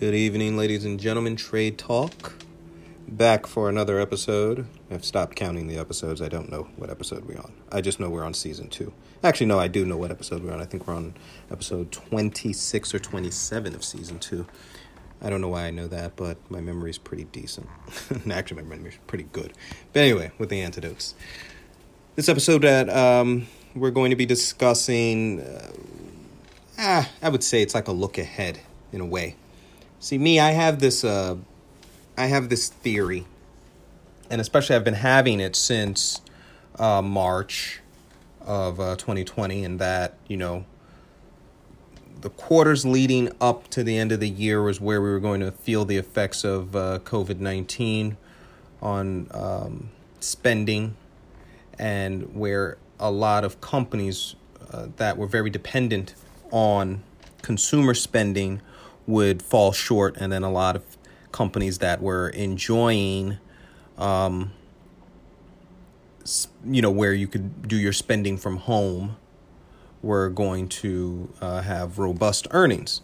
Good evening, ladies and gentlemen. Trade Talk. Back for another episode. I've stopped counting the episodes. I don't know what episode we're on. I just know we're on season two. Actually, no, I do know what episode we're on. I think we're on episode 26 or 27 of season two. I don't know why I know that, but my memory's pretty decent. Actually, my memory's pretty good. But anyway, with the antidotes. This episode that um, we're going to be discussing, uh, ah, I would say it's like a look ahead in a way. See, me, I have this, uh, I have this theory, and especially I've been having it since uh, March of uh, 2020, and that you know, the quarters leading up to the end of the year was where we were going to feel the effects of uh, COVID 19 on um, spending, and where a lot of companies uh, that were very dependent on consumer spending would fall short, and then a lot of companies that were enjoying, um, you know, where you could do your spending from home, were going to uh, have robust earnings.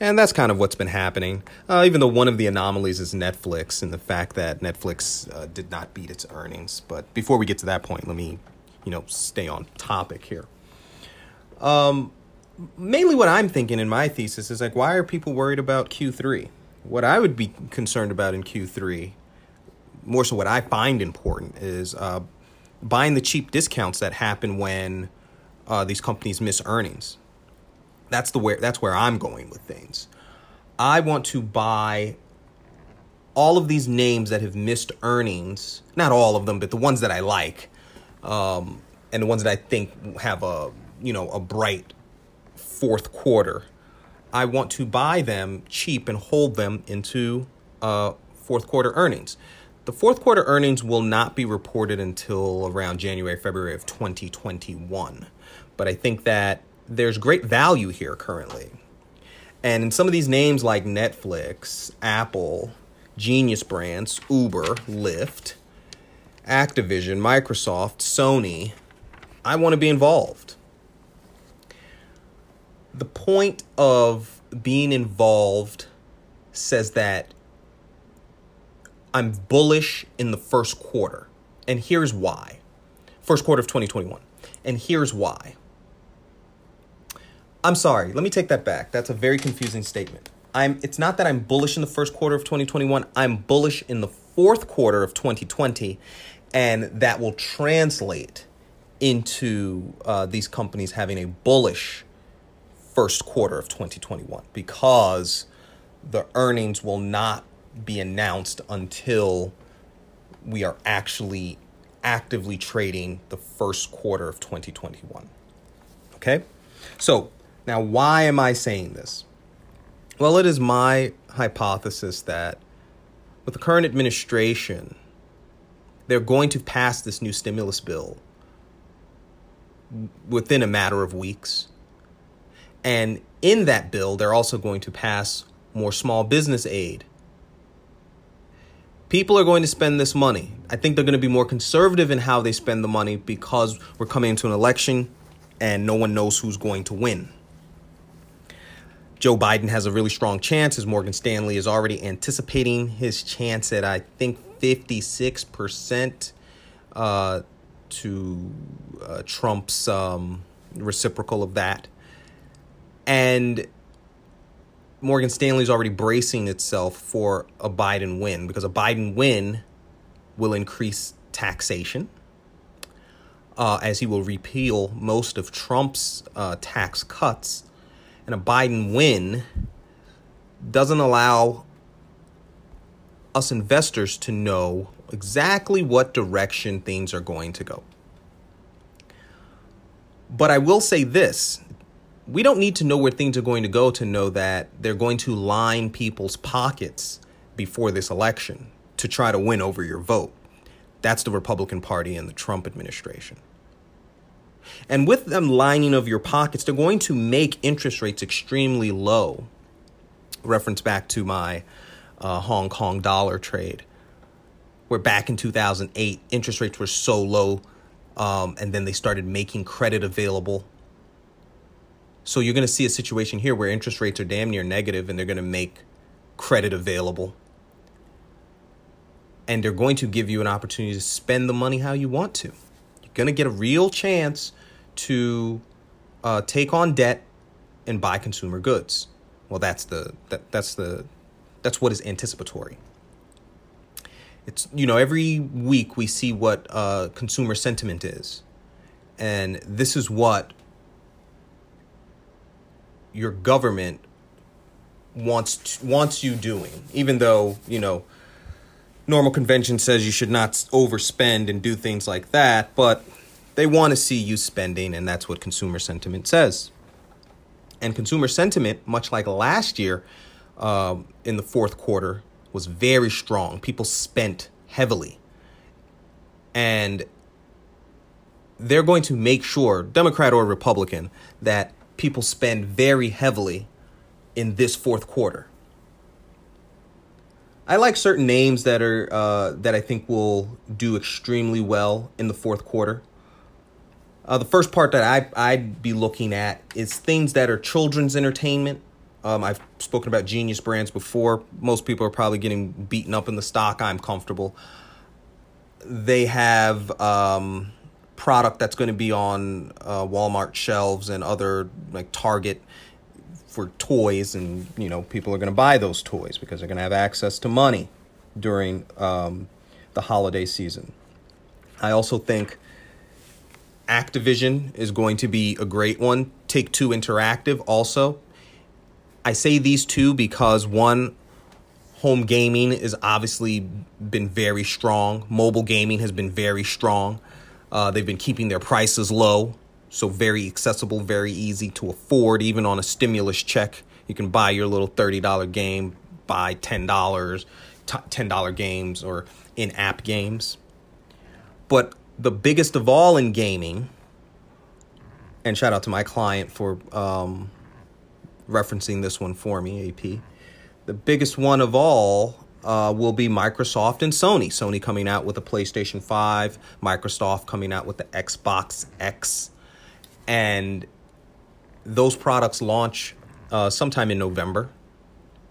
And that's kind of what's been happening. Uh, even though one of the anomalies is Netflix and the fact that Netflix uh, did not beat its earnings. But before we get to that point, let me, you know, stay on topic here. Um, mainly what I'm thinking in my thesis is like, why are people worried about Q3? What I would be concerned about in Q3, more so what I find important, is uh, buying the cheap discounts that happen when uh, these companies miss earnings. That's the where that's where I'm going with things. I want to buy all of these names that have missed earnings. Not all of them, but the ones that I like, um, and the ones that I think have a you know a bright fourth quarter. I want to buy them cheap and hold them into uh, fourth quarter earnings. The fourth quarter earnings will not be reported until around January, February of 2021. But I think that there's great value here currently. And in some of these names like Netflix, Apple, Genius Brands, Uber, Lyft, Activision, Microsoft, Sony, I want to be involved the point of being involved says that I'm bullish in the first quarter. And here's why. First quarter of 2021. And here's why. I'm sorry, let me take that back. That's a very confusing statement. I'm it's not that I'm bullish in the first quarter of 2021. I'm bullish in the fourth quarter of 2020 and that will translate into uh, these companies having a bullish first quarter of 2021 because the earnings will not be announced until we are actually actively trading the first quarter of 2021. Okay? So, now why am I saying this? Well, it is my hypothesis that with the current administration, they're going to pass this new stimulus bill within a matter of weeks. And in that bill, they're also going to pass more small business aid. People are going to spend this money. I think they're going to be more conservative in how they spend the money because we're coming into an election and no one knows who's going to win. Joe Biden has a really strong chance, as Morgan Stanley is already anticipating his chance at, I think, 56% uh, to uh, Trump's um, reciprocal of that. And Morgan Stanley's already bracing itself for a Biden win because a Biden win will increase taxation uh, as he will repeal most of Trump's uh, tax cuts. And a Biden win doesn't allow us investors to know exactly what direction things are going to go. But I will say this we don't need to know where things are going to go to know that they're going to line people's pockets before this election to try to win over your vote. That's the Republican Party and the Trump administration. And with them lining of your pockets, they're going to make interest rates extremely low. Reference back to my uh, Hong Kong dollar trade, where back in 2008, interest rates were so low, um, and then they started making credit available so you're going to see a situation here where interest rates are damn near negative and they're going to make credit available. And they're going to give you an opportunity to spend the money how you want to. You're going to get a real chance to uh, take on debt and buy consumer goods. Well, that's the that, that's the that's what is anticipatory. It's you know every week we see what uh, consumer sentiment is, and this is what your government wants wants you doing. Even though you know normal convention says you should not overspend and do things like that, but they want to see you spending, and that's what consumer sentiment says. And consumer sentiment, much like last year um, in the fourth quarter, was very strong. People spent heavily. And they're going to make sure, Democrat or Republican, that people spend very heavily in this fourth quarter. I like certain names that are uh, that I think will do extremely well in the fourth quarter. Uh, the first part that I, I'd be looking at is things that are children's entertainment. Um, I've spoken about Genius Brands before. Most people are probably getting beaten up in the stock. I'm comfortable. They have um, product that's going to be on uh, Walmart shelves and other like Target for toys, and you know people are going to buy those toys because they're going to have access to money during um, the holiday season. I also think Activision is going to be a great one. Take Two Interactive also. I say these two because one, home gaming has obviously been very strong. Mobile gaming has been very strong. Uh, they've been keeping their prices low, so very accessible, very easy to afford. Even on a stimulus check, you can buy your little $30 game, buy $10, $10 games or in app games. But the biggest of all in gaming, and shout out to my client for um, referencing this one for me, AP. The biggest one of all uh, will be Microsoft and Sony. Sony coming out with a PlayStation 5, Microsoft coming out with the Xbox X. And those products launch uh, sometime in November.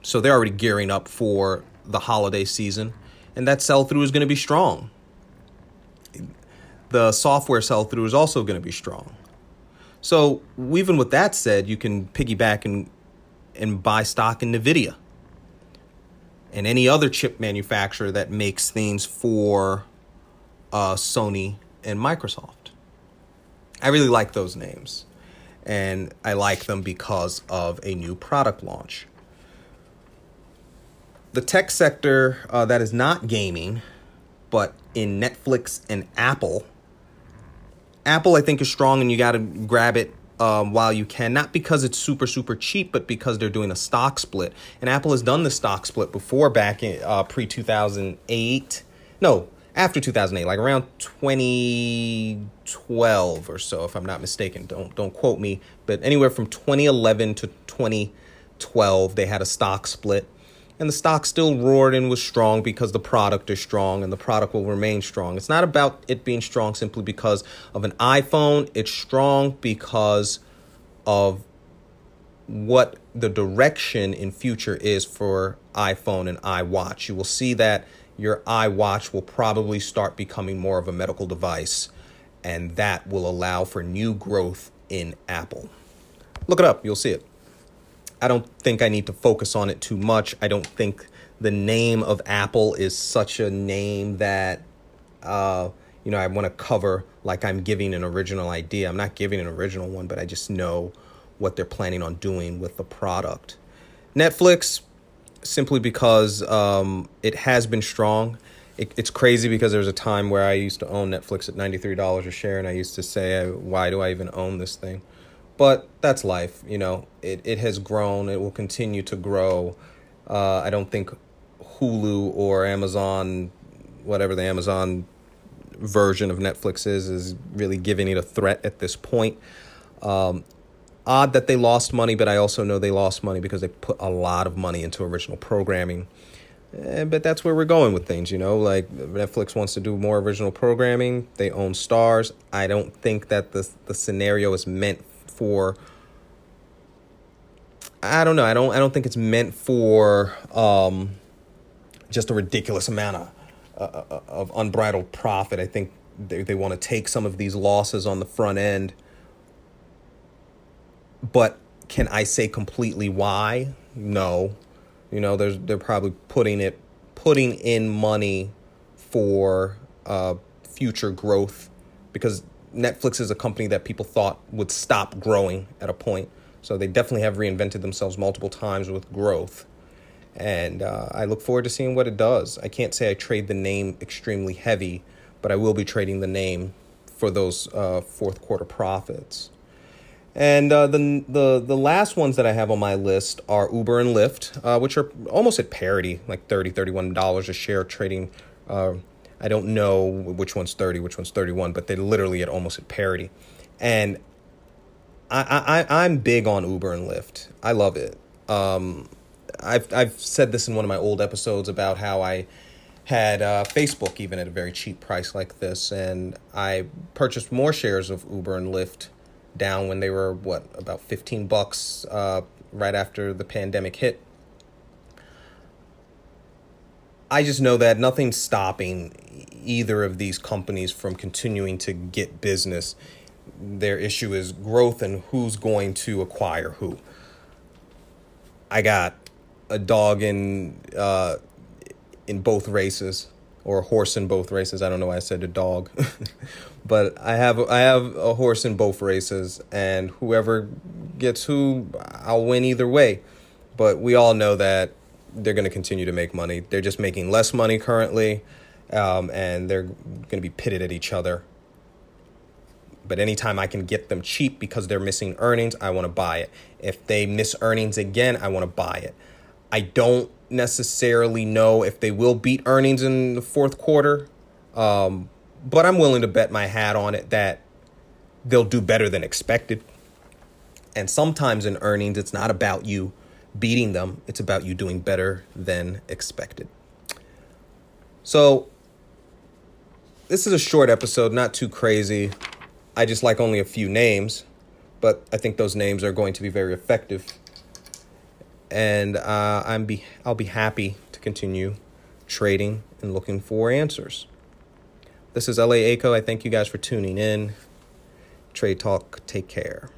So they're already gearing up for the holiday season. And that sell through is going to be strong the software sell through is also going to be strong. So even with that said, you can piggyback and and buy stock in Nvidia and any other chip manufacturer that makes things for uh, Sony and Microsoft. I really like those names, and I like them because of a new product launch. The tech sector uh, that is not gaming, but in Netflix and Apple Apple, I think, is strong, and you got to grab it um, while you can. Not because it's super super cheap, but because they're doing a stock split. And Apple has done the stock split before, back in uh, pre two thousand eight. No, after 2008 like around 2012 or so if i'm not mistaken don't don't quote me but anywhere from 2011 to 2012 they had a stock split and the stock still roared and was strong because the product is strong and the product will remain strong. It's not about it being strong simply because of an iPhone, it's strong because of what the direction in future is for iPhone and iWatch. You will see that your iWatch will probably start becoming more of a medical device and that will allow for new growth in Apple. Look it up, you'll see it. I don't think I need to focus on it too much. I don't think the name of Apple is such a name that uh, you know I want to cover like I'm giving an original idea. I'm not giving an original one, but I just know what they're planning on doing with the product. Netflix, simply because um, it has been strong. It, it's crazy because there was a time where I used to own Netflix at $93 a share, and I used to say, why do I even own this thing? But that's life. You know, it, it has grown. It will continue to grow. Uh, I don't think Hulu or Amazon, whatever the Amazon version of Netflix is, is really giving it a threat at this point. Um, odd that they lost money, but I also know they lost money because they put a lot of money into original programming. Eh, but that's where we're going with things, you know. Like Netflix wants to do more original programming. They own stars. I don't think that the the scenario is meant for I don't know. I don't I don't think it's meant for um, just a ridiculous amount of uh, uh of unbridled profit. I think they they want to take some of these losses on the front end. But can I say completely why? No. You know, there's they're probably putting it putting in money for uh, future growth because Netflix is a company that people thought would stop growing at a point. So they definitely have reinvented themselves multiple times with growth. And uh, I look forward to seeing what it does. I can't say I trade the name extremely heavy, but I will be trading the name for those uh, fourth quarter profits. And uh, the, the the last ones that I have on my list are Uber and Lyft, uh, which are almost at parity, like $30, $31 a share trading. I don't know which one's 30, which one's 31, but they're literally at almost at parity. And I, I, I'm big on Uber and Lyft. I love it. Um, I've, I've said this in one of my old episodes about how I had uh, Facebook even at a very cheap price like this, and I purchased more shares of Uber and Lyft down when they were what about 15 bucks uh, right after the pandemic hit. I just know that nothing's stopping either of these companies from continuing to get business. Their issue is growth and who's going to acquire who. I got a dog in uh, in both races, or a horse in both races. I don't know why I said a dog, but I have I have a horse in both races, and whoever gets who, I'll win either way. But we all know that they're going to continue to make money. They're just making less money currently, um, and they're going to be pitted at each other. But anytime I can get them cheap because they're missing earnings, I want to buy it. If they miss earnings again, I want to buy it. I don't necessarily know if they will beat earnings in the fourth quarter, um, but I'm willing to bet my hat on it that they'll do better than expected. And sometimes in earnings, it's not about you beating them, it's about you doing better than expected. So, this is a short episode, not too crazy. I just like only a few names, but I think those names are going to be very effective and uh, I'm be I'll be happy to continue trading and looking for answers. This is LA Aco. I thank you guys for tuning in. Trade Talk. Take care.